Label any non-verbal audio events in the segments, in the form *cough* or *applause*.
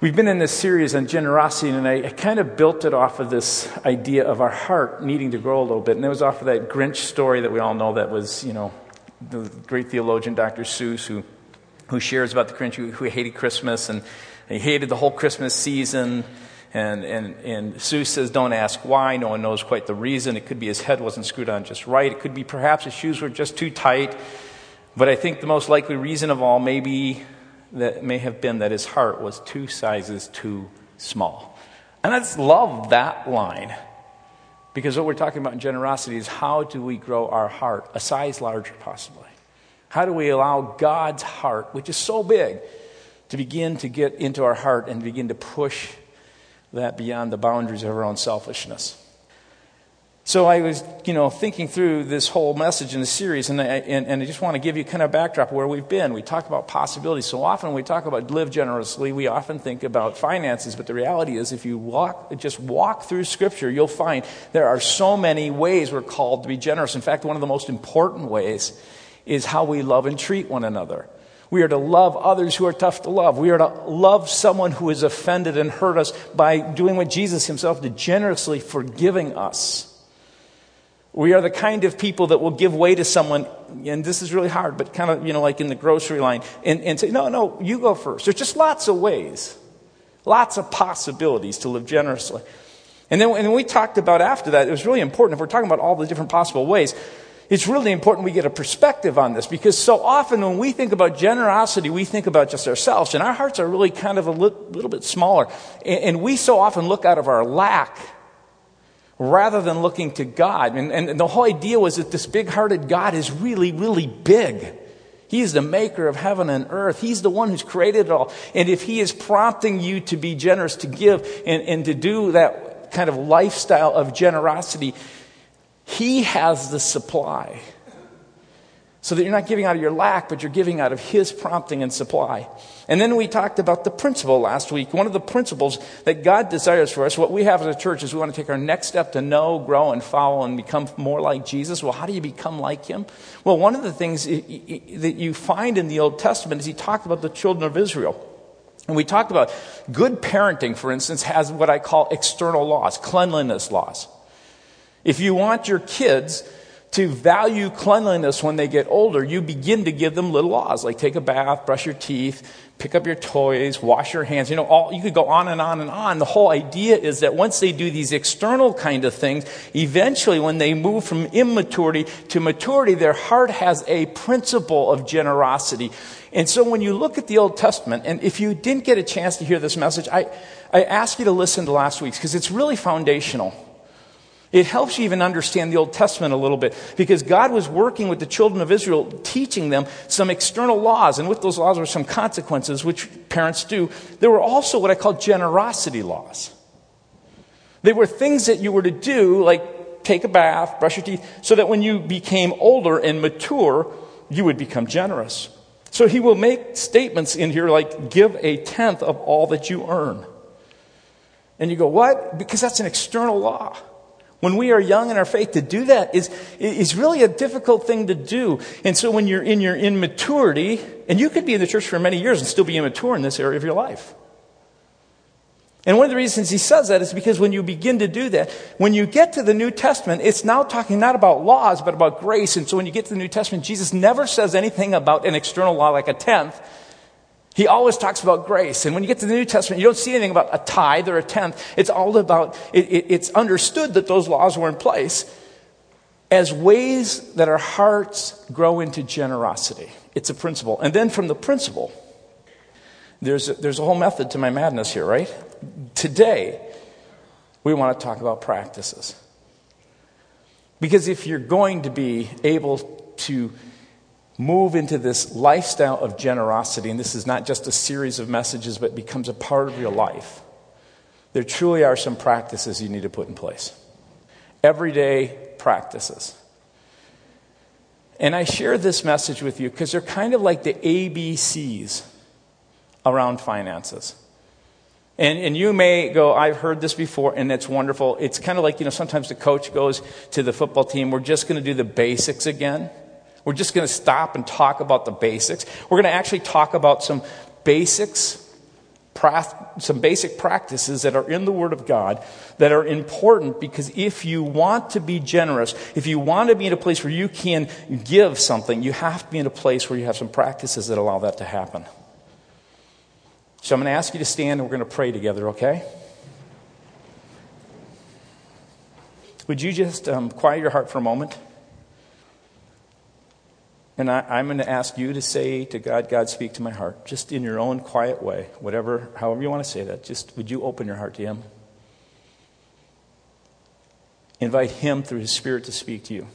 We've been in this series on generosity, and I, I, kind of built it off of this idea of our heart needing to grow a little bit. And it was off of that Grinch story that we all know that was, you know, the great theologian Dr. Seuss, who, who shares about the Grinch who, who hated Christmas and he hated the whole Christmas season. And, and, and Seuss says, Don't ask why. No one knows quite the reason. It could be his head wasn't screwed on just right. It could be perhaps his shoes were just too tight. But I think the most likely reason of all may be that may have been that his heart was two sizes too small. And I just love that line. Because what we're talking about in generosity is how do we grow our heart a size larger, possibly? How do we allow God's heart, which is so big, to begin to get into our heart and begin to push that beyond the boundaries of our own selfishness? So I was, you know, thinking through this whole message in the series, and I, and, and I just want to give you kind of backdrop where we've been. We talk about possibilities. So often we talk about live generously, we often think about finances, but the reality is if you walk, just walk through Scripture, you'll find there are so many ways we're called to be generous. In fact, one of the most important ways is how we love and treat one another. We are to love others who are tough to love. We are to love someone who has offended and hurt us by doing what Jesus himself did, generously forgiving us. We are the kind of people that will give way to someone, and this is really hard, but kind of, you know, like in the grocery line, and, and say, no, no, you go first. There's just lots of ways, lots of possibilities to live generously. And then and we talked about after that, it was really important, if we're talking about all the different possible ways, it's really important we get a perspective on this because so often when we think about generosity, we think about just ourselves, and our hearts are really kind of a li- little bit smaller. And, and we so often look out of our lack rather than looking to God. And, and the whole idea was that this big hearted God is really, really big. He is the maker of heaven and earth. He's the one who's created it all. And if He is prompting you to be generous, to give, and, and to do that kind of lifestyle of generosity, He has the supply. So that you're not giving out of your lack, but you're giving out of His prompting and supply. And then we talked about the principle last week. One of the principles that God desires for us, what we have as a church is we want to take our next step to know, grow, and follow and become more like Jesus. Well, how do you become like Him? Well, one of the things that you find in the Old Testament is He talked about the children of Israel. And we talked about good parenting, for instance, has what I call external laws, cleanliness laws. If you want your kids to value cleanliness when they get older, you begin to give them little laws like take a bath, brush your teeth, pick up your toys, wash your hands. You know, all, you could go on and on and on. The whole idea is that once they do these external kind of things, eventually when they move from immaturity to maturity, their heart has a principle of generosity. And so when you look at the Old Testament, and if you didn't get a chance to hear this message, I, I ask you to listen to last week's because it's really foundational. It helps you even understand the Old Testament a little bit because God was working with the children of Israel, teaching them some external laws. And with those laws were some consequences, which parents do. There were also what I call generosity laws. They were things that you were to do, like take a bath, brush your teeth, so that when you became older and mature, you would become generous. So he will make statements in here like, give a tenth of all that you earn. And you go, what? Because that's an external law. When we are young in our faith, to do that is, is really a difficult thing to do. And so when you're in your immaturity, and you could be in the church for many years and still be immature in this area of your life. And one of the reasons he says that is because when you begin to do that, when you get to the New Testament, it's now talking not about laws, but about grace. And so when you get to the New Testament, Jesus never says anything about an external law like a tenth. He always talks about grace. And when you get to the New Testament, you don't see anything about a tithe or a tenth. It's all about, it, it, it's understood that those laws were in place as ways that our hearts grow into generosity. It's a principle. And then from the principle, there's a, there's a whole method to my madness here, right? Today, we want to talk about practices. Because if you're going to be able to move into this lifestyle of generosity, and this is not just a series of messages, but becomes a part of your life, there truly are some practices you need to put in place. Everyday practices. And I share this message with you because they're kind of like the ABCs around finances. And, and you may go, I've heard this before, and it's wonderful. It's kind of like, you know, sometimes the coach goes to the football team, we're just going to do the basics again. We're just going to stop and talk about the basics. We're going to actually talk about some basics, some basic practices that are in the Word of God that are important because if you want to be generous, if you want to be in a place where you can give something, you have to be in a place where you have some practices that allow that to happen. So I'm going to ask you to stand and we're going to pray together, okay? Would you just um, quiet your heart for a moment? And I, am going to ask you to say to God, God, speak to my heart, just in your own quiet way, whatever, however you want to say that. Just would you open your heart to Him? Invite Him through His Spirit to speak to you.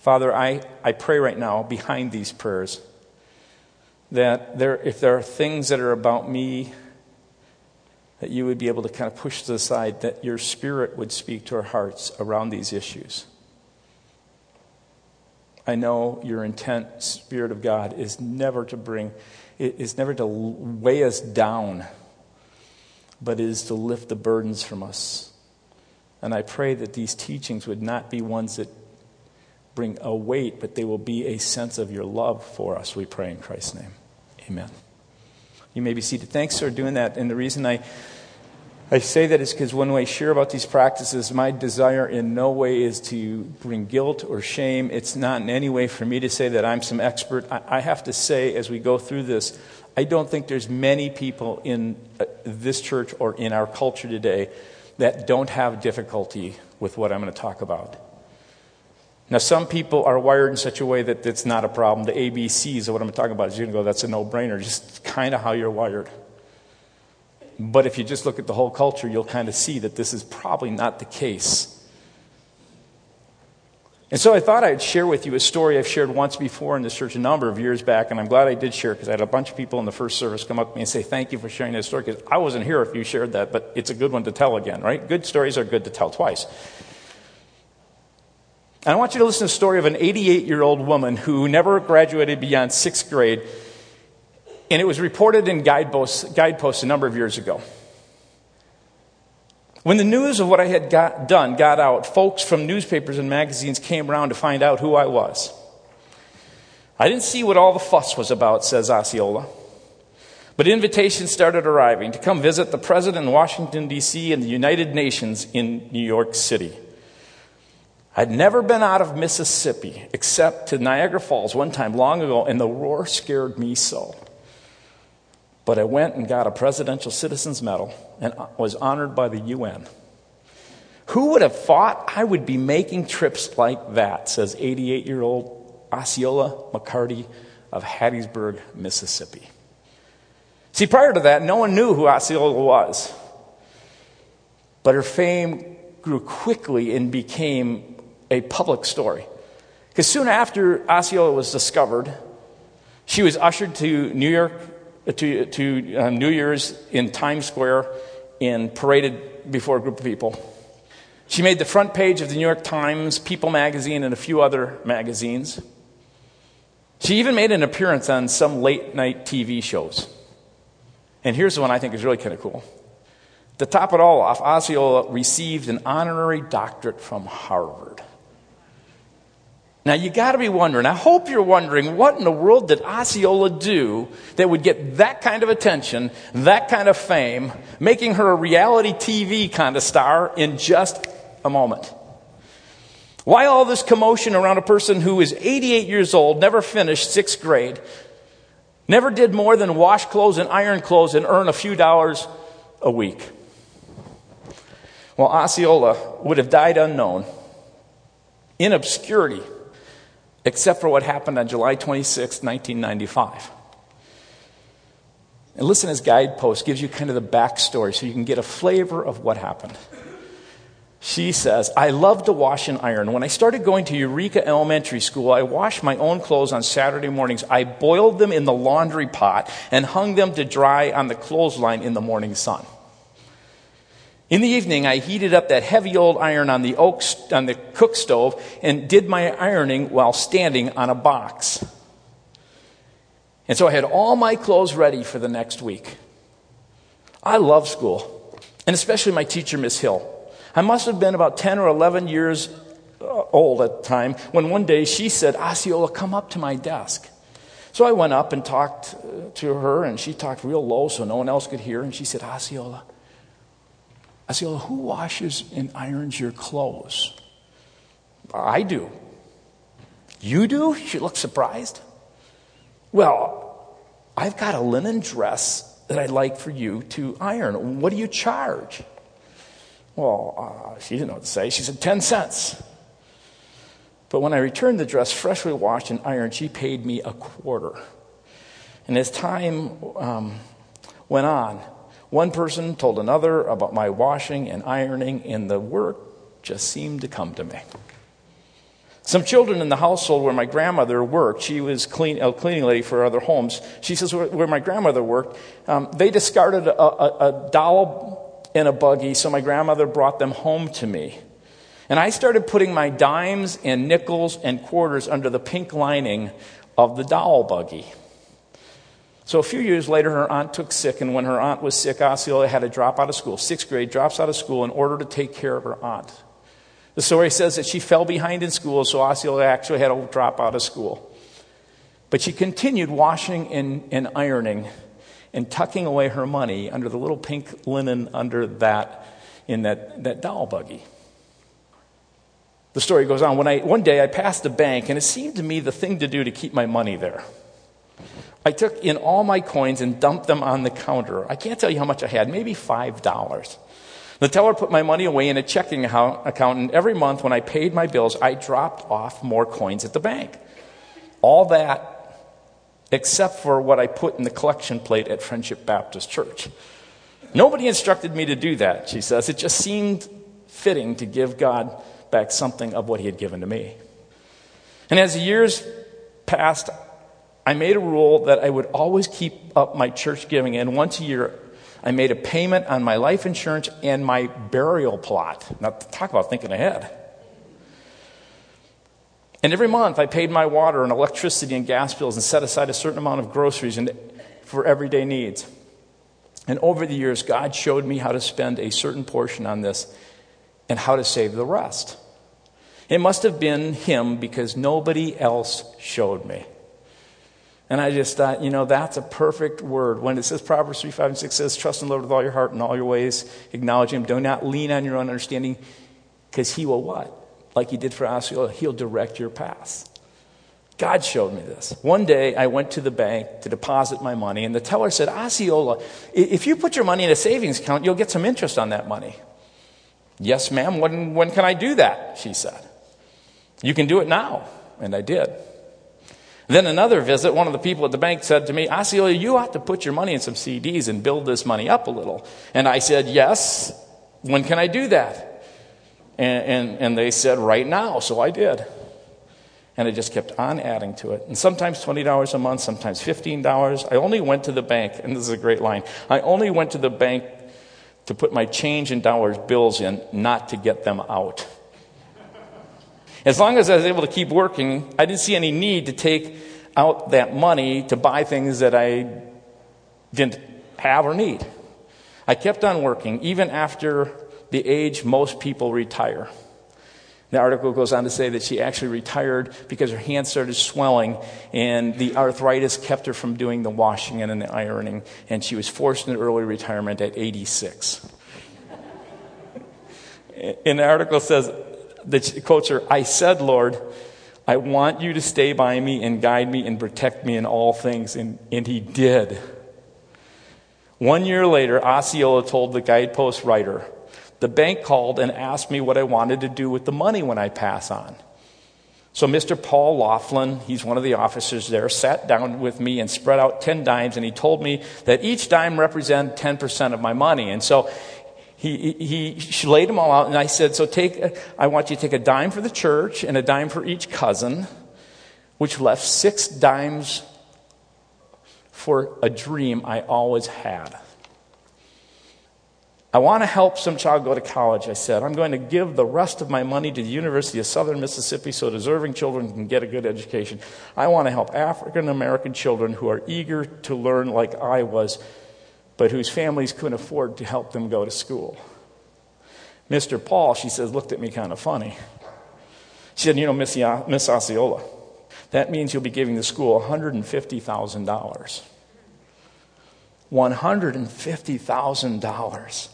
Father, I, I pray right now behind these prayers that there, if there are things that are about me that you would be able to kind of push to the side, that your Spirit would speak to our hearts around these issues. I know your intent, Spirit of God, is never to bring, is never to weigh us down, but is to lift the burdens from us. And I pray that these teachings would not be ones that bring a weight, but they will be a sense of your love for us, we pray in Christ's name. Amen. You may be seated. Thanks for doing that. And the reason I I say that is because when I share about these practices, my desire in no way is to bring guilt or shame. It's not in any way for me to say that I'm some expert. I have to say, as we go through this, I don't think there's many people in uh, this church or in our culture today that don't have difficulty with what I'm going to talk about. Now, some people are wired in such a way that it's not a problem. The ABCs of what I'm talking about is you're going to go, that's a no brainer, just kind of how you're wired. But if you just look at the whole culture, you'll kind of see that this is probably not the case. And so I thought I'd share with you a story I've shared once before in this church a number of years back, and I'm glad I did share because I had a bunch of people in the first service come up to me and say, Thank you for sharing that story because I wasn't here if you shared that, but it's a good one to tell again, right? Good stories are good to tell twice. And I want you to listen to the story of an 88 year old woman who never graduated beyond sixth grade and it was reported in guideposts, guideposts a number of years ago. When the news of what I had got done got out, folks from newspapers and magazines came around to find out who I was. I didn't see what all the fuss was about, says Osceola. But invitations started arriving to come visit the president in Washington, D.C., and the United Nations in New York City. I'd never been out of Mississippi except to Niagara Falls one time long ago, and the roar scared me so. But I went and got a Presidential Citizens Medal and was honored by the UN. Who would have thought I would be making trips like that, says 88 year old Osceola McCarty of Hattiesburg, Mississippi. See, prior to that, no one knew who Osceola was. But her fame grew quickly and became a public story. Because soon after Osceola was discovered, she was ushered to New York to, to uh, New Year's in Times Square and paraded before a group of people. She made the front page of the New York Times, People magazine, and a few other magazines. She even made an appearance on some late night TV shows. And here's the one I think is really kind of cool. To top it all off, Osceola received an honorary doctorate from Harvard. Now you got to be wondering, I hope you're wondering, what in the world did Osceola do that would get that kind of attention, that kind of fame, making her a reality TV kind of star in just a moment? Why all this commotion around a person who is 88 years old, never finished sixth grade, never did more than wash clothes and iron clothes and earn a few dollars a week? Well, Osceola would have died unknown, in obscurity except for what happened on July 26, 1995. And listen, his guidepost gives you kind of the backstory so you can get a flavor of what happened. She says, I love to wash and iron. When I started going to Eureka Elementary School, I washed my own clothes on Saturday mornings. I boiled them in the laundry pot and hung them to dry on the clothesline in the morning sun. In the evening, I heated up that heavy old iron on the, oak, on the cook stove and did my ironing while standing on a box. And so I had all my clothes ready for the next week. I love school, and especially my teacher, Miss Hill. I must have been about 10 or 11 years uh, old at the time when one day she said, Osceola, come up to my desk. So I went up and talked uh, to her, and she talked real low so no one else could hear. And she said, Osceola, Osceola, who washes and irons your clothes? I do. You do? She looked surprised. Well, I've got a linen dress that I'd like for you to iron. What do you charge? Well, uh, she didn't know what to say. She said, 10 cents. But when I returned the dress freshly washed and ironed, she paid me a quarter. And as time um, went on, one person told another about my washing and ironing, and the work just seemed to come to me. Some children in the household where my grandmother worked, she was clean, a cleaning lady for other homes. She says, where, my grandmother worked, um, they discarded a, a, a doll in a buggy, so my grandmother brought them home to me. And I started putting my dimes and nickels and quarters under the pink lining of the doll buggy. So a few years later, her aunt took sick, and when her aunt was sick, Osceola had to drop out of school. Sixth grade, drops out of school in order to take care of her aunt. The story says that she fell behind in school, so Osceola actually had to drop out of school. But she continued washing and, and ironing and tucking away her money under the little pink linen under that, in that, that doll buggy. The story goes on. When I, one day I passed a bank, and it seemed to me the thing to do to keep my money there. I took in all my coins and dumped them on the counter. I can't tell you how much I had, maybe $5. The teller put my money away in a checking account, and every month when I paid my bills, I dropped off more coins at the bank. All that, except for what I put in the collection plate at Friendship Baptist Church. Nobody instructed me to do that, she says. It just seemed fitting to give God back something of what he had given to me. And as the years passed, I made a rule that I would always keep up my church giving, and once a year, I made a payment on my life insurance and my burial plot. Now, talk about thinking ahead. And every month, I paid my water and electricity and gas bills and set aside a certain amount of groceries and for everyday needs. And over the years, God showed me how to spend a certain portion on this and how to save the rest. It must have been him because nobody else showed me. And I just thought, you know, that's a perfect word. When it says Proverbs 3, 5, and 6 says, trust in the Lord with all your heart and all your ways, acknowledge him. Do not lean on your own understanding, because he will what? Like he did for Osceola, he'll direct your path. God showed me this. One day I went to the bank to deposit my money, and the teller said, Osceola, if you put your money in a savings account, you'll get some interest on that money. Yes, ma'am. When, when can I do that? She said. You can do it now. And I did. Then another visit, one of the people at the bank said to me, Osceola, you ought to put your money in some CDs and build this money up a little. And I said, Yes. When can I do that? And, and, and they said, Right now. So I did. And I just kept on adding to it. And sometimes $20 a month, sometimes $15. I only went to the bank, and this is a great line. I only went to the bank to put my change in dollars bills in, not to get them out. As long as I was able to keep working, I didn't see any need to take out that money to buy things that I didn't have or need. I kept on working even after the age most people retire. The article goes on to say that she actually retired because her hands started swelling and the arthritis kept her from doing the washing and the ironing, and she was forced into early retirement at 86. *laughs* and the article says, that quotes are I said, Lord, I want you to stay by me and guide me and protect me in all things. And, and he did. One year later, Osceola told the guidepost writer, the bank called and asked me what I wanted to do with the money when I pass on. So Mr. Paul Laughlin, he's one of the officers there, sat down with me and spread out 10 dimes, and he told me that each dime represented 10% of my money. And so he, he, laid them all out, and I said, So take, I want you to take a dime for the church and a dime for each cousin, which left six dimes for a dream I always had. I want to help some child go to college, I said. I'm going to give the rest of my money to the University of Southern Mississippi so deserving children can get a good education. I want to help African American children who are eager to learn like I was, but whose families couldn't afford to help them go to school. Mr. Paul, she says, looked at me kind of funny. She said, You know, Miss, Miss Osceola, That means you'll be giving the school $150,000. $150,000.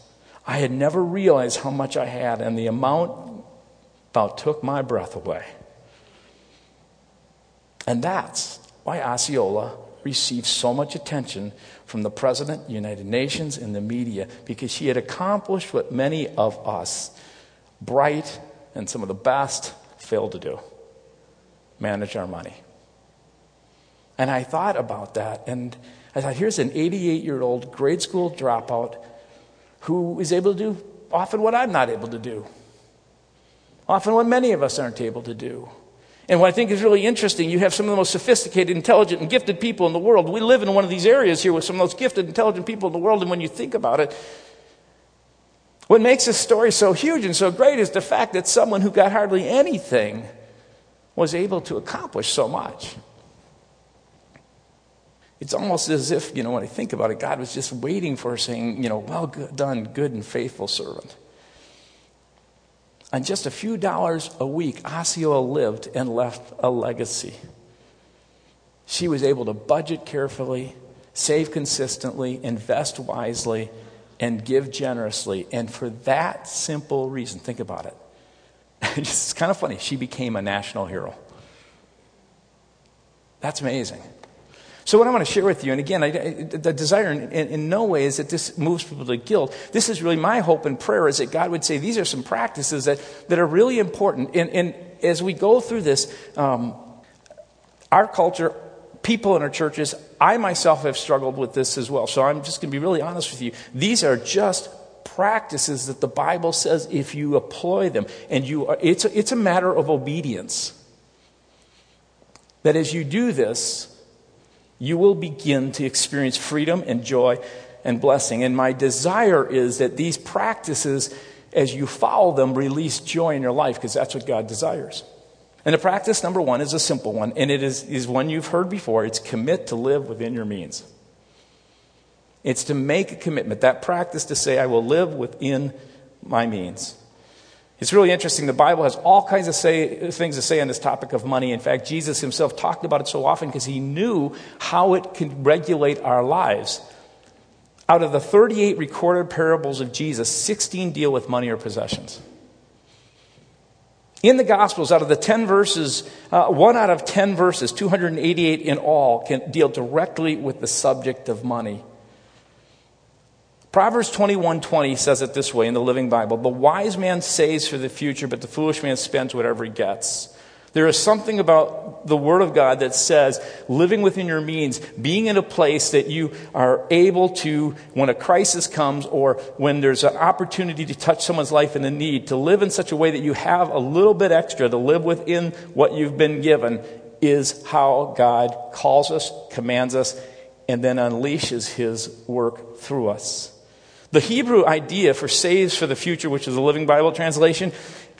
I had never realized how much I had, and the amount about took my breath away. And that's why Osceola received so much attention from the President, United Nations, and the media, because she had accomplished what many of us, bright and some of the best, failed to do manage our money. And I thought about that, and I thought, here's an 88 year old grade school dropout who is able to do often what I'm not able to do, often what many of us aren't able to do. And what I think is really interesting, you have some of the most sophisticated, intelligent, and gifted people in the world. We live in one of these areas here with some of the most gifted, intelligent people in the world, and when you think about it, what makes this story so huge and so great is the fact that someone who got hardly anything was able to accomplish so much. It's almost as if, you know, when I think about it, God was just waiting for her, saying, you know, well done, good and faithful servant. On just a few dollars a week, Osceola lived and left a legacy. She was able to budget carefully, save consistently, invest wisely, and give generously. And for that simple reason, think about it. *laughs* it's kind of funny. She became a national hero. That's amazing. So, what I want to share with you, and again, I, the desire in, in, in, no way is that this moves people to guilt. This is really my hope and prayer is that God would say these are some practices that, that are really important. And, and as we go through this, um, our culture, people in our churches, I myself have struggled with this as well. So, I'm just going to be really honest with you. These are just practices that the Bible says if you employ them, and you are, it's, a, it's a matter of obedience. That as you do this, you will begin to experience freedom and joy and blessing. And my desire is that these practices, as you follow them, release joy in your life because that's what God desires. And the practice number one is a simple one, and it is, is one you've heard before. It's commit to live within your means. It's to make a commitment, that practice to say, I will live within my means. It's really interesting. The Bible has all kinds of say, things to say on this topic of money. In fact, Jesus himself talked about it so often because he knew how it could regulate our lives. Out of the 38 recorded parables of Jesus, 16 deal with money or possessions. In the Gospels, out of the 10 verses, uh, one out of 10 verses, 288 in all, can deal directly with the subject of money. Proverbs 21:20 says it this way in the Living Bible, "The wise man saves for the future, but the foolish man spends whatever he gets." There is something about the Word of God that says living within your means, being in a place that you are able to, when a crisis comes or when there's an opportunity to touch someone's life in a need, to live in such a way that you have a little bit extra to live within what you've been given, is how God calls us, commands us, and then unleashes His work through us. The Hebrew idea for saves for the future, which is the Living Bible translation,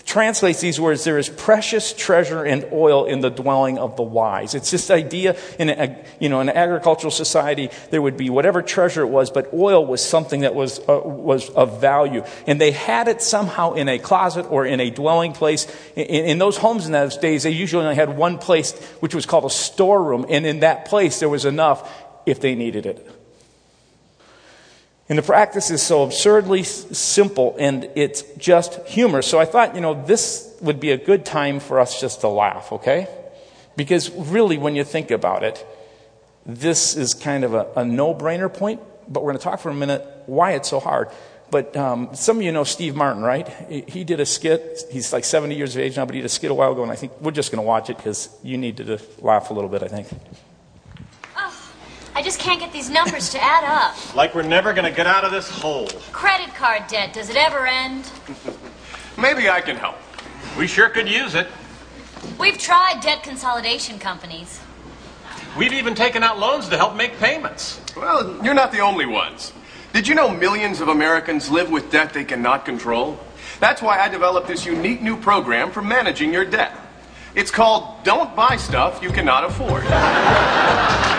translates these words there is precious treasure and oil in the dwelling of the wise. It's this idea in a, you know an agricultural society there would be whatever treasure it was but oil was something that was uh, was of value. And they had it somehow in a closet or in a dwelling place. In, in those homes in those days they usually only had one place which was called a storeroom. And in that place there was enough if they needed it and the practice is so absurdly simple and it's just humor. So I thought, you know, this would be a good time for us just to laugh, okay? Because really, when you think about it, this is kind of a, a no brainer point, but we're going to talk for a minute why it's so hard. But um, some of you know Steve Martin, right? He, did a skit. He's like 70 years of age now, but he did a skit a while ago, and I think we're just going to watch it because you need to laugh a little bit, I think. I just can't get these numbers to add up. *laughs* Like we're never going to get out of this hole. Credit card debt, does it ever end? *laughs* Maybe I can help. We sure could use it. We've tried debt consolidation companies. We've even taken out loans to help make payments. Well, you're not the only ones. Did you know millions of Americans live with debt they cannot control? That's why I developed this unique new program for managing your debt. It's called Don't Buy Stuff You Cannot Afford. *laughs*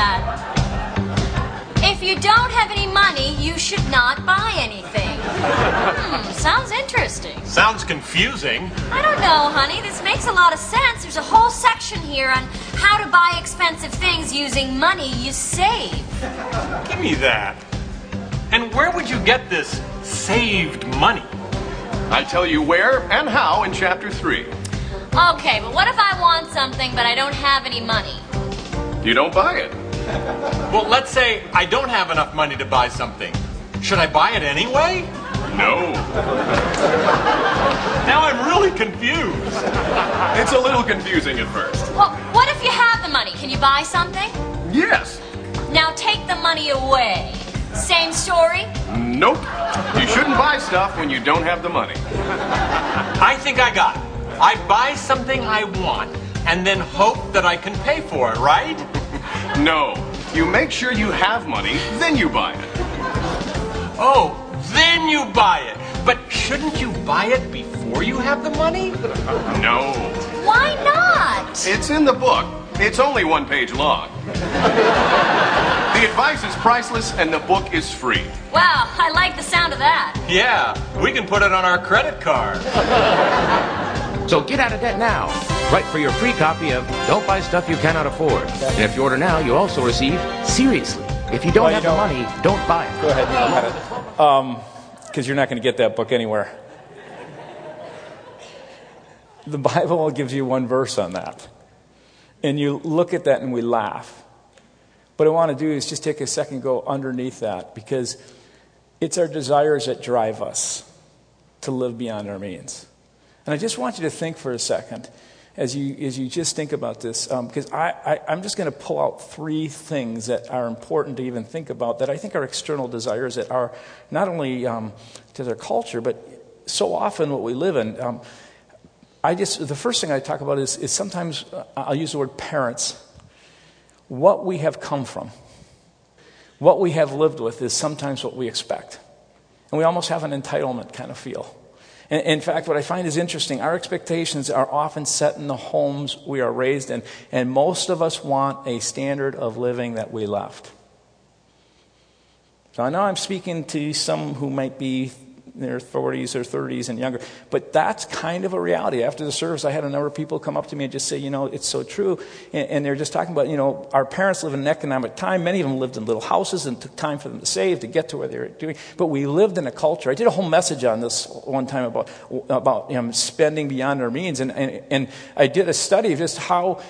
that. If you don't have any money, you should not buy anything. Hmm, sounds interesting. Sounds confusing. I don't know, honey. This makes a lot of sense. There's a whole section here on how to buy expensive things using money you save. Give me that. And where would you get this saved money? I tell you where and how in chapter 3. Okay, but what if I want something but I don't have any money? You don't buy it. Well, let's say I don't have enough money to buy something. Should I buy it anyway? No. Now I'm really confused. It's a little confusing at first. Well, what if you have the money? Can you buy something? Yes. Now take the money away. Same story? Nope. You shouldn't buy stuff when you don't have the money. I think I got it. I buy something I want and then hope that I can pay for it, right? No. You make sure you have money, then you buy it. Oh, then you buy it. But shouldn't you buy it before you have the money? *laughs* No. Why not? It's in the book. It's only one page long. *laughs* the advice is priceless and the book is free. Wow, I like the sound of that. Yeah, we can put it on our credit card. *laughs* So get out of debt now. Write for your free copy of Don't Buy Stuff You Cannot Afford. And if you order now, you'll also receive Seriously. If you don't Well, you have the money, don't buy it. Go ahead and look at it. Um, because you're not going to get that book anywhere. The Bible gives you one verse on that. And you look at that and we laugh. What I want to do is just take a second and go underneath that because it's our desires that drive us to live beyond our means. And I just want you to think for a second as you, as you just think about this, because I, I, I'm just going to pull out three things that are important to even think about that I think are external desires that are not only um, to their culture, but so often what we live in. Um, I just, the first thing I talk about is, is sometimes uh, I'll use the word parents. What we have come from, what we have lived with, is sometimes what we expect. And we almost have an entitlement kind of feel. In, in fact, what I find is interesting, our expectations are often set in the homes we are raised in, and most of us want a standard of living that we left. So I know I'm speaking to some who might be their 40s or 30s and younger, but that's kind of a reality. After the service, I had a number of people come up to me and just say, you know, it's so true. And, and they're just talking about, you know, our parents live in an economic time. Many of them lived in little houses and took time for them to save to get to where they were doing. But we lived in a culture. I did a whole message on this one time about, about you know, spending beyond our means. And, and, and I did a study of just how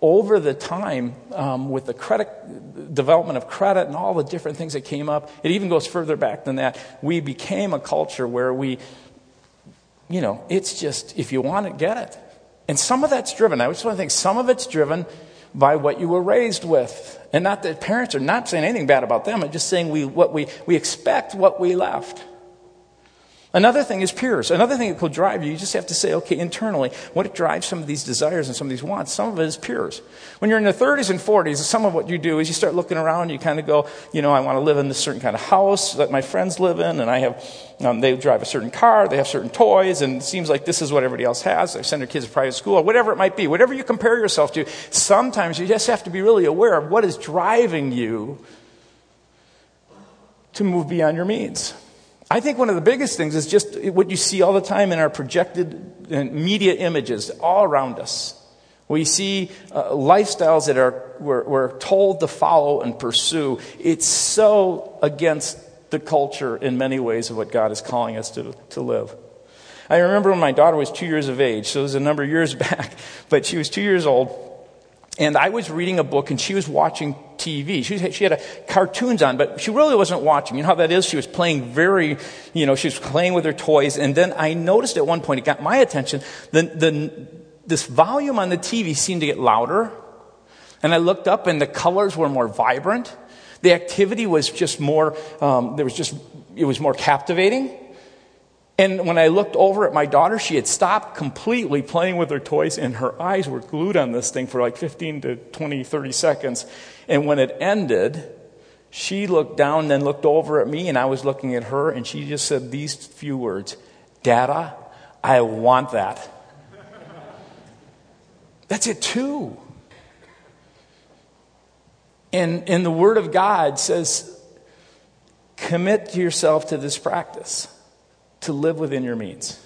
over the time, um, with the credit development of credit and all the different things that came up, it even goes further back than that. We became a culture where we, you know, it's just if you want it, get it. And some of that's driven. I just want to think some of it's driven by what you were raised with, and not that parents are not saying anything bad about them. I'm just saying we what we we expect what we left. Another thing is peers. Another thing that could drive you, you just have to say, okay, internally, what drives some of these desires and some of these wants? Some of it is peers. When you're in the 30s and 40s, some of what you do is you start looking around, you kind of go, you know, I want to live in this certain kind of house that my friends live in, and I have, um, they drive a certain car, they have certain toys, and it seems like this is what everybody else has. They send their kids to private school, or whatever it might be. Whatever you compare yourself to, sometimes you just have to be really aware of what is driving you to move beyond your means. I think one of the biggest things is just what you see all the time in our projected uh, media images all around us. We see uh, lifestyles that are, we're, we're told to follow and pursue. It's so against the culture in many ways of what God is calling us to, to live. I remember when my daughter was two years of age, so it was a number of years *laughs* back, but she was two years old. And I was reading a book and she was watching TV. She, she had a, cartoons on, but she really wasn't watching. You know how that is? She was playing very, you know, she was playing with her toys. And then I noticed at one point, it got my attention, the, the, this volume on the TV seemed to get louder. And I looked up and the colors were more vibrant. The activity was just more, um, there was just, it was more captivating. And when I looked over at my daughter, she had stopped completely playing with her toys and her eyes were glued on this thing for like 15 to 20, 30 seconds. And when it ended, she looked down, then looked over at me, and I was looking at her, and she just said these few words Dada, I want that. That's it, too. And, and the Word of God says commit yourself to this practice to live within your means.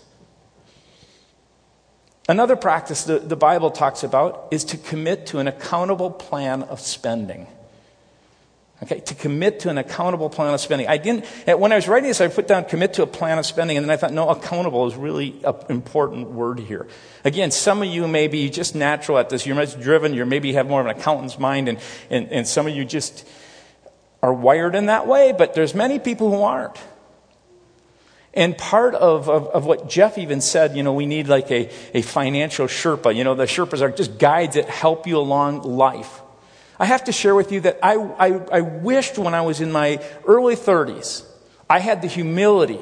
Another practice the, the Bible talks about is to commit to an accountable plan of spending. Okay, to commit to an accountable plan of spending. I didn't, when I was writing this, I put down commit to a plan of spending, and then I thought, no, accountable is really an important word here. Again, some of you may be just natural at this. You're much driven. You maybe have more of an accountant's mind, and, and, and some of you just are wired in that way, but there's many people who aren't. And part of, of, of, what Jeff even said, you know, we need like a, a financial Sherpa. You know, the Sherpas are just guides that help you along life. I have to share with you that I, I, I wished when I was in my early 30s, I had the humility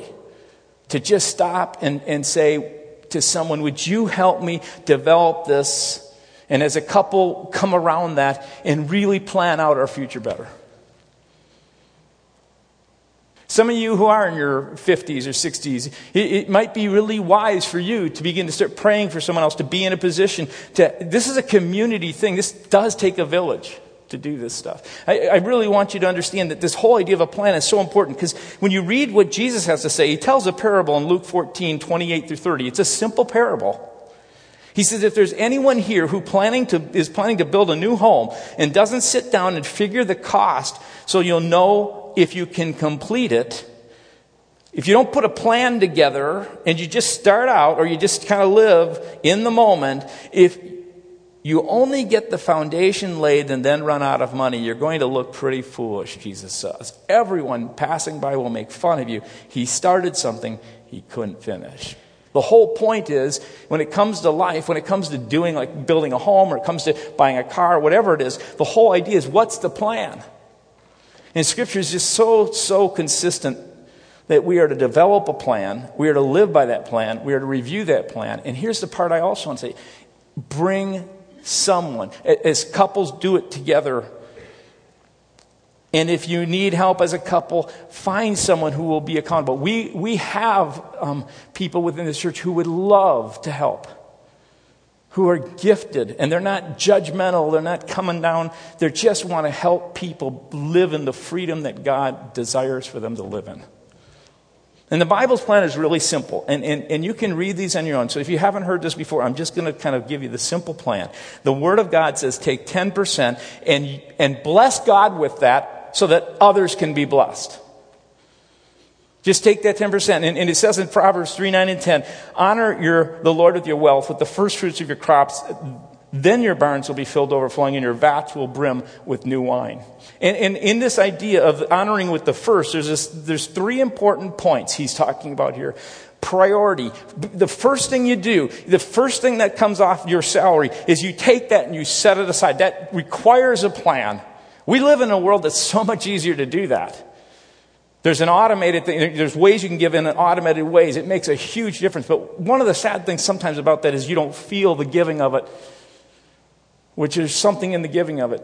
to just stop and, and say to someone, Would you help me develop this? And as a couple, come around that and really plan out our future better. Some of you who are in your 50s or 60s, it, might be really wise for you to begin to start praying for someone else to be in a position to. This is a community thing. This does take a village to do this stuff. I, I, really want you to understand that this whole idea of a plan is so important because when you read what Jesus has to say, he tells a parable in Luke 14, 28 through 30. It's a simple parable. He says, if there's anyone here who planning to, is planning to build a new home and doesn't sit down and figure the cost so you'll know if you can complete it, if you don't put a plan together and you just start out or you just kind of live in the moment, if you only get the foundation laid and then run out of money, you're going to look pretty foolish, Jesus says. Everyone passing by will make fun of you. He started something he couldn't finish. The whole point is when it comes to life, when it comes to doing like building a home or it comes to buying a car, whatever it is, the whole idea is what's the plan? And scripture is just so, so consistent that we are to develop a plan, we are to live by that plan, we are to review that plan. And here's the part I also want to say bring someone. As couples do it together. And if you need help as a couple, find someone who will be accountable. We, we have um, people within the church who would love to help, who are gifted, and they're not judgmental, they're not coming down, they just want to help people live in the freedom that God desires for them to live in. And the Bible's plan is really simple, and, and, and you can read these on your own. So if you haven't heard this before, I'm just going to kind of give you the simple plan. The Word of God says take 10% and, and bless God with that so that others can be blessed. Just take that 10%. And, and it says in Proverbs 3, 9, and 10, honor your, the Lord with your wealth, with the first fruits of your crops, then your barns will be filled overflowing and your vats will brim with new wine. And, and, in this idea of honoring with the first, there's, this, there's three important points he's talking about here. Priority. The first thing you do, the first thing that comes off your salary is you take that and you set it aside. That requires a plan. We live in a world that's so much easier to do that. There's an automated thing. There's ways you can give in automated ways. It makes a huge difference. But one of the sad things sometimes about that is you don't feel the giving of it which is something in the giving of it.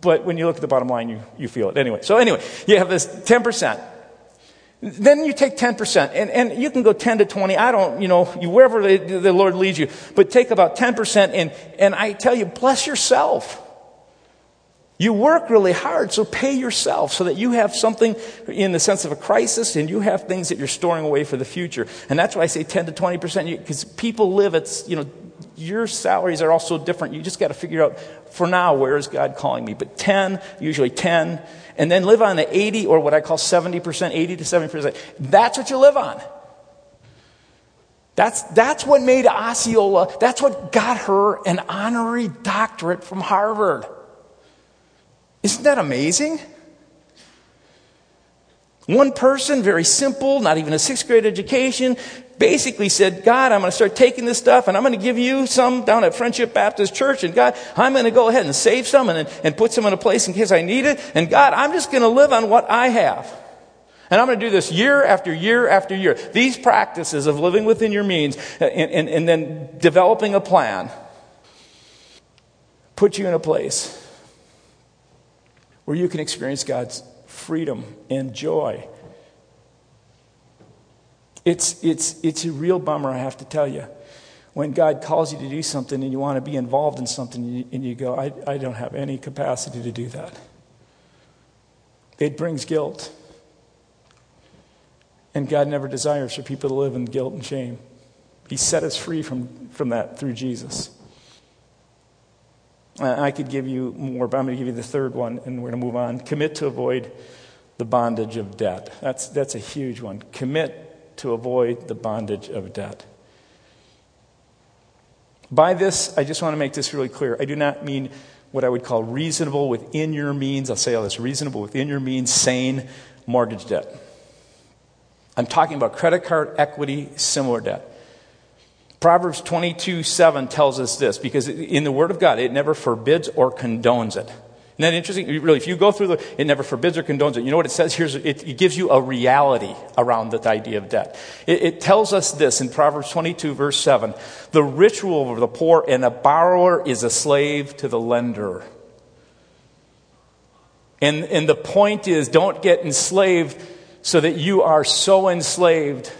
But when you look at the bottom line, you, you feel it. Anyway, so anyway, you have this 10%. Then you take 10%, and, and you can go 10 to 20. I don't, you know, you, wherever the, the Lord leads you, but take about 10%, and, and I tell you, bless yourself. You work really hard, so pay yourself so that you have something in the sense of a crisis and you have things that you're storing away for the future. And that's why I say 10 to 20% because people live at, you know, your salaries are all so different. You just got to figure out, for now, where is God calling me? But 10, usually 10, and then live on the 80 or what I call 70%, 80 to 70%. That's what you live on. That's, that's what made Osceola, that's what got her an honorary doctorate from Harvard. Isn't that amazing? One person, very simple, not even a sixth grade education, basically said, God, I'm going to start taking this stuff and I'm going to give you some down at Friendship Baptist Church. And God, I'm going to go ahead and save some and, and put some in a place in case I need it. And God, I'm just going to live on what I have. And I'm going to do this year after year after year. These practices of living within your means uh, and, and, and then developing a plan put you in a place where you can experience God's freedom and joy. It's, it's, it's a real bummer, I have to tell you, when God calls you to do something and you want to be involved in something and you, and you go, I, I don't have any capacity to do that. It brings guilt. And God never desires for people to live in guilt and shame. He set us free from, from that through Jesus. Uh, I could give you more, but I'm going to give you the third one, and we're going to move on. Commit to avoid the bondage of debt. That's, that's a huge one. Commit to avoid the bondage of debt. By this, I just want to make this really clear. I do not mean what I would call reasonable within your means. I'll say all this reasonable within your means, sane mortgage debt. I'm talking about credit card, equity, similar debt. Proverbs 22 7 tells us this because in the Word of God, it never forbids or condones it. Isn't that interesting? Really, if you go through the, it never forbids or condones it. You know what it says here? It, it gives you a reality around the idea of debt. It, it tells us this in Proverbs 22, verse 7 The rich rule over the poor, and a borrower is a slave to the lender. And, and the point is, don't get enslaved so that you are so enslaved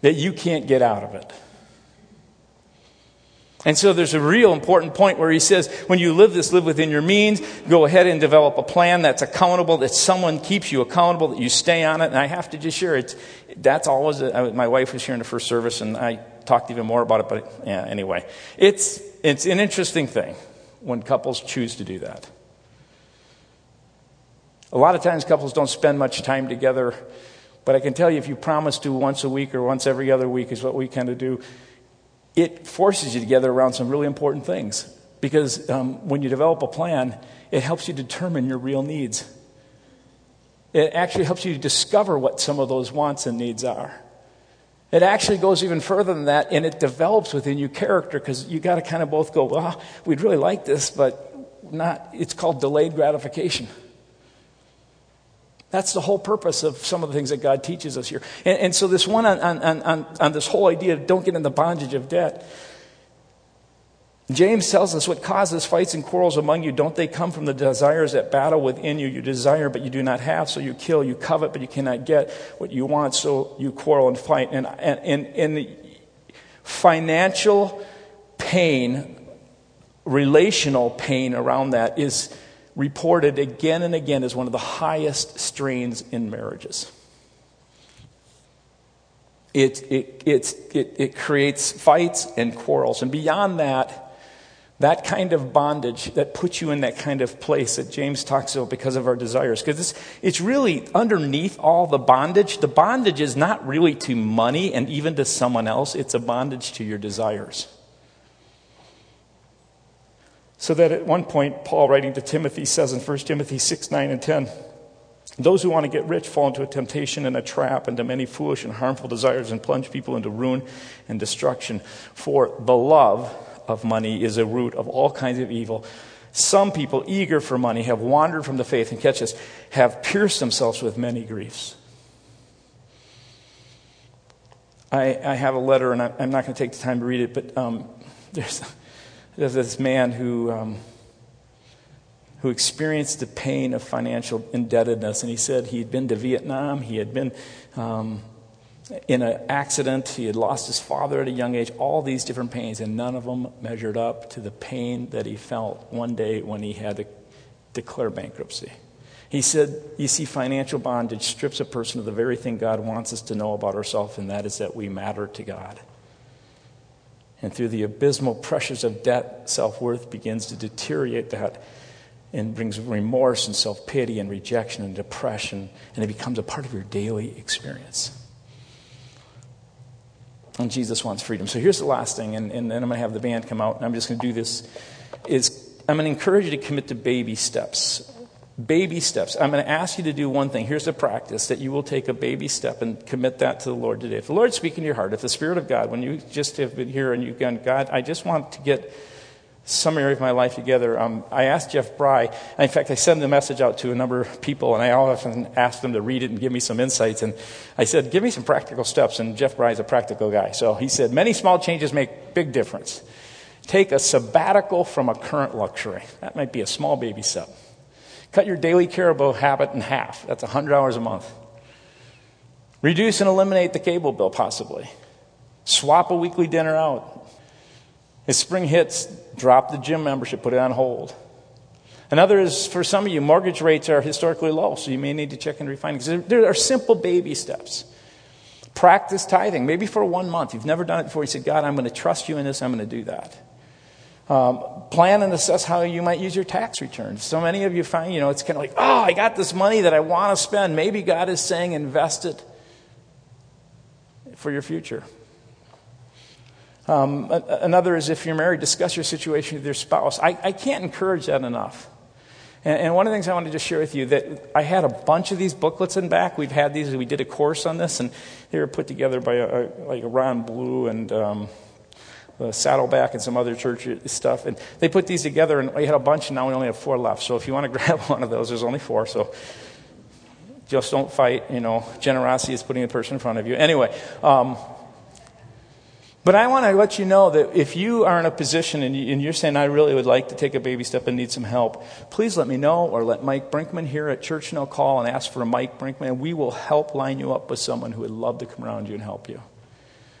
that you can't get out of it. And so there's a real important point where he says, when you live this, live within your means, go ahead and develop a plan that's accountable, that someone keeps you accountable, that you stay on it. And I have to just share, it's, that's always, my wife was here in the first service and I talked even more about it, but yeah, anyway. It's, it's an interesting thing when couples choose to do that. A lot of times couples don't spend much time together, but I can tell you if you promise to once a week or once every other week is what we kind of do, it forces you together around some really important things. Because um, when you develop a plan, it helps you determine your real needs. It actually helps you discover what some of those wants and needs are. It actually goes even further than that, and it develops within you character because you got to kind of both go, well, we'd really like this, but not. It's called delayed gratification. That's the whole purpose of some of the things that God teaches us here. And, and so, this one on, on, on, on this whole idea of don't get in the bondage of debt. James tells us what causes fights and quarrels among you. Don't they come from the desires that battle within you? You desire, but you do not have, so you kill. You covet, but you cannot get what you want, so you quarrel and fight. And, and, and, financial pain, relational pain around that is reported again and again as one of the highest strains in marriages. It, it, it, it, it creates fights and quarrels. And beyond that, that kind of bondage that puts you in that kind of place that James talks about because of our desires. Because it's, it's really underneath all the bondage. The bondage is not really to money and even to someone else, it's a bondage to your desires. So that at one point, Paul, writing to Timothy, says in 1 Timothy 6 9 and 10, those who want to get rich fall into a temptation and a trap, into many foolish and harmful desires, and plunge people into ruin and destruction. For the love of money is a root of all kinds of evil. Some people, eager for money, have wandered from the faith, and catch this, have pierced themselves with many griefs. I, I have a letter, and I, am not going to take the time to read it, but um, *laughs* there's there's this man who, um, who experienced the pain of financial indebtedness, and he said he had been to Vietnam, he had been um, in an accident, he had lost his father at a young age, all these different pains, and none of them measured up to the pain that he felt one day when he had to declare bankruptcy. He said, You see, financial bondage strips a person of the very thing God wants us to know about ourselves, and that is that we matter to God. And through the abysmal pressures of debt, self worth begins to deteriorate that and brings remorse and self pity and rejection and depression, and it becomes a part of your daily experience. And Jesus wants freedom. So here's the last thing, and, and then I'm going to have the band come out, and I'm just going to do this. Is I'm going to encourage you to commit to baby steps. Baby steps. I'm going to ask you to do one thing. Here's a practice that you will take a baby step and commit that to the Lord today. If the Lord's speaking to your heart, if the Spirit of God, when you just have been here and you've gone, God, I just want to get some area of my life together. Um, I asked Jeff Bry, in fact, I sent the message out to a number of people, and I often asked them to read it and give me some insights. And I said, Give me some practical steps. And Jeff Bry is a practical guy. So he said, Many small changes make big difference. Take a sabbatical from a current luxury. That might be a small baby step. Cut your daily Caribou habit in half. That's $100 a month. Reduce and eliminate the cable bill, possibly. Swap a weekly dinner out. As spring hits, drop the gym membership, put it on hold. Another is for some of you, mortgage rates are historically low, so you may need to check and refinance. There are simple baby steps. Practice tithing, maybe for one month. You've never done it before. You said, God, I'm going to trust you in this. I'm going to do that. Um, plan and assess how you might use your tax returns. So many of you find, you know, it's kind of like, oh, I got this money that I want to spend. Maybe God is saying invest it for your future. Um, another is if you're married, discuss your situation with your spouse. I, I can't encourage that enough. And, and, one of the things I wanted to share with you that I had a bunch of these booklets in back. We've had these. We did a course on this, and they were put together by a, a like Ron Blue and um, Saddleback and some other church stuff. And they put these together, and we had a bunch, and now we only have four left. So if you want to *laughs* grab one of those, there's only four. So just don't fight. You know, generosity is putting the person in front of you. Anyway. Um, but I want to let you know that if you are in a position and you're saying, I really would like to take a baby step and need some help, please let me know or let Mike Brinkman here at Church No call and ask for a Mike Brinkman, we will help line you up with someone who would love to come around you and help you.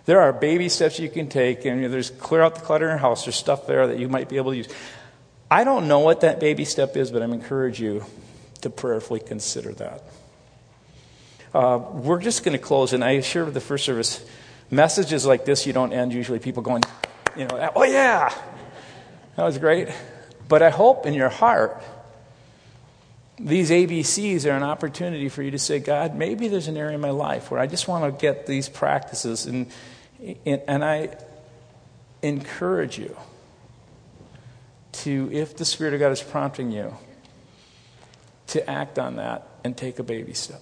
There are baby steps you can take, and there's clear out the clutter in your house. There's stuff there that you might be able to use. I don't know what that baby step is, but I'm encourage you to prayerfully consider that. Uh, we're just going to close, and I shared with the first service messages like this, you don't end usually people going, you know, oh yeah, that was great. But I hope in your heart, these ABCs are an opportunity for you to say, God, maybe there's an area in my life where I just want to get these practices. And, and I encourage you to, if the Spirit of God is prompting you, to act on that and take a baby step.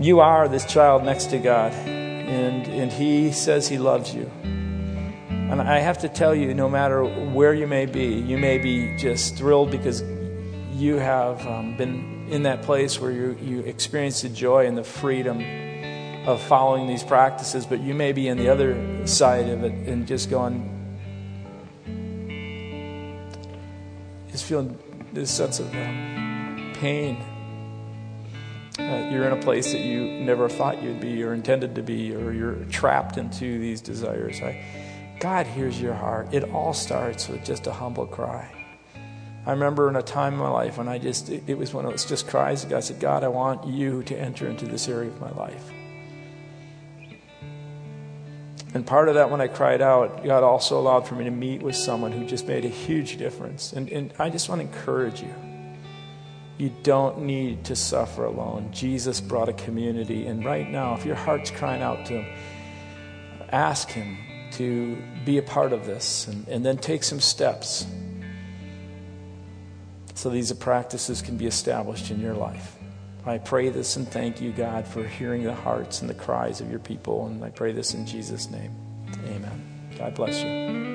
You are this child next to God, and, and He says He loves you. And I have to tell you, no matter where you may be, you may be just thrilled because you have um, been in that place where you, you experience the joy and the freedom of following these practices, but you may be in the other side of it and just going, just feeling this sense of um, pain uh, you're in a place that you never thought you'd be or intended to be, or you're trapped into these desires. I, God hears your heart. It all starts with just a humble cry. I remember in a time in my life when I just, it, was when it was just cries. God said, God, I want you to enter into this area of my life. And part of that, when I cried out, God also allowed for me to meet with someone who just made a huge difference. And, and I just want to encourage you. You don't need to suffer alone. Jesus brought a community. And right now, if your heart's crying out to Him, ask Him to be a part of this and, and then take some steps so these practices can be established in your life. I pray this and thank you, God, for hearing the hearts and the cries of your people. And I pray this in Jesus' name. Amen. God bless you.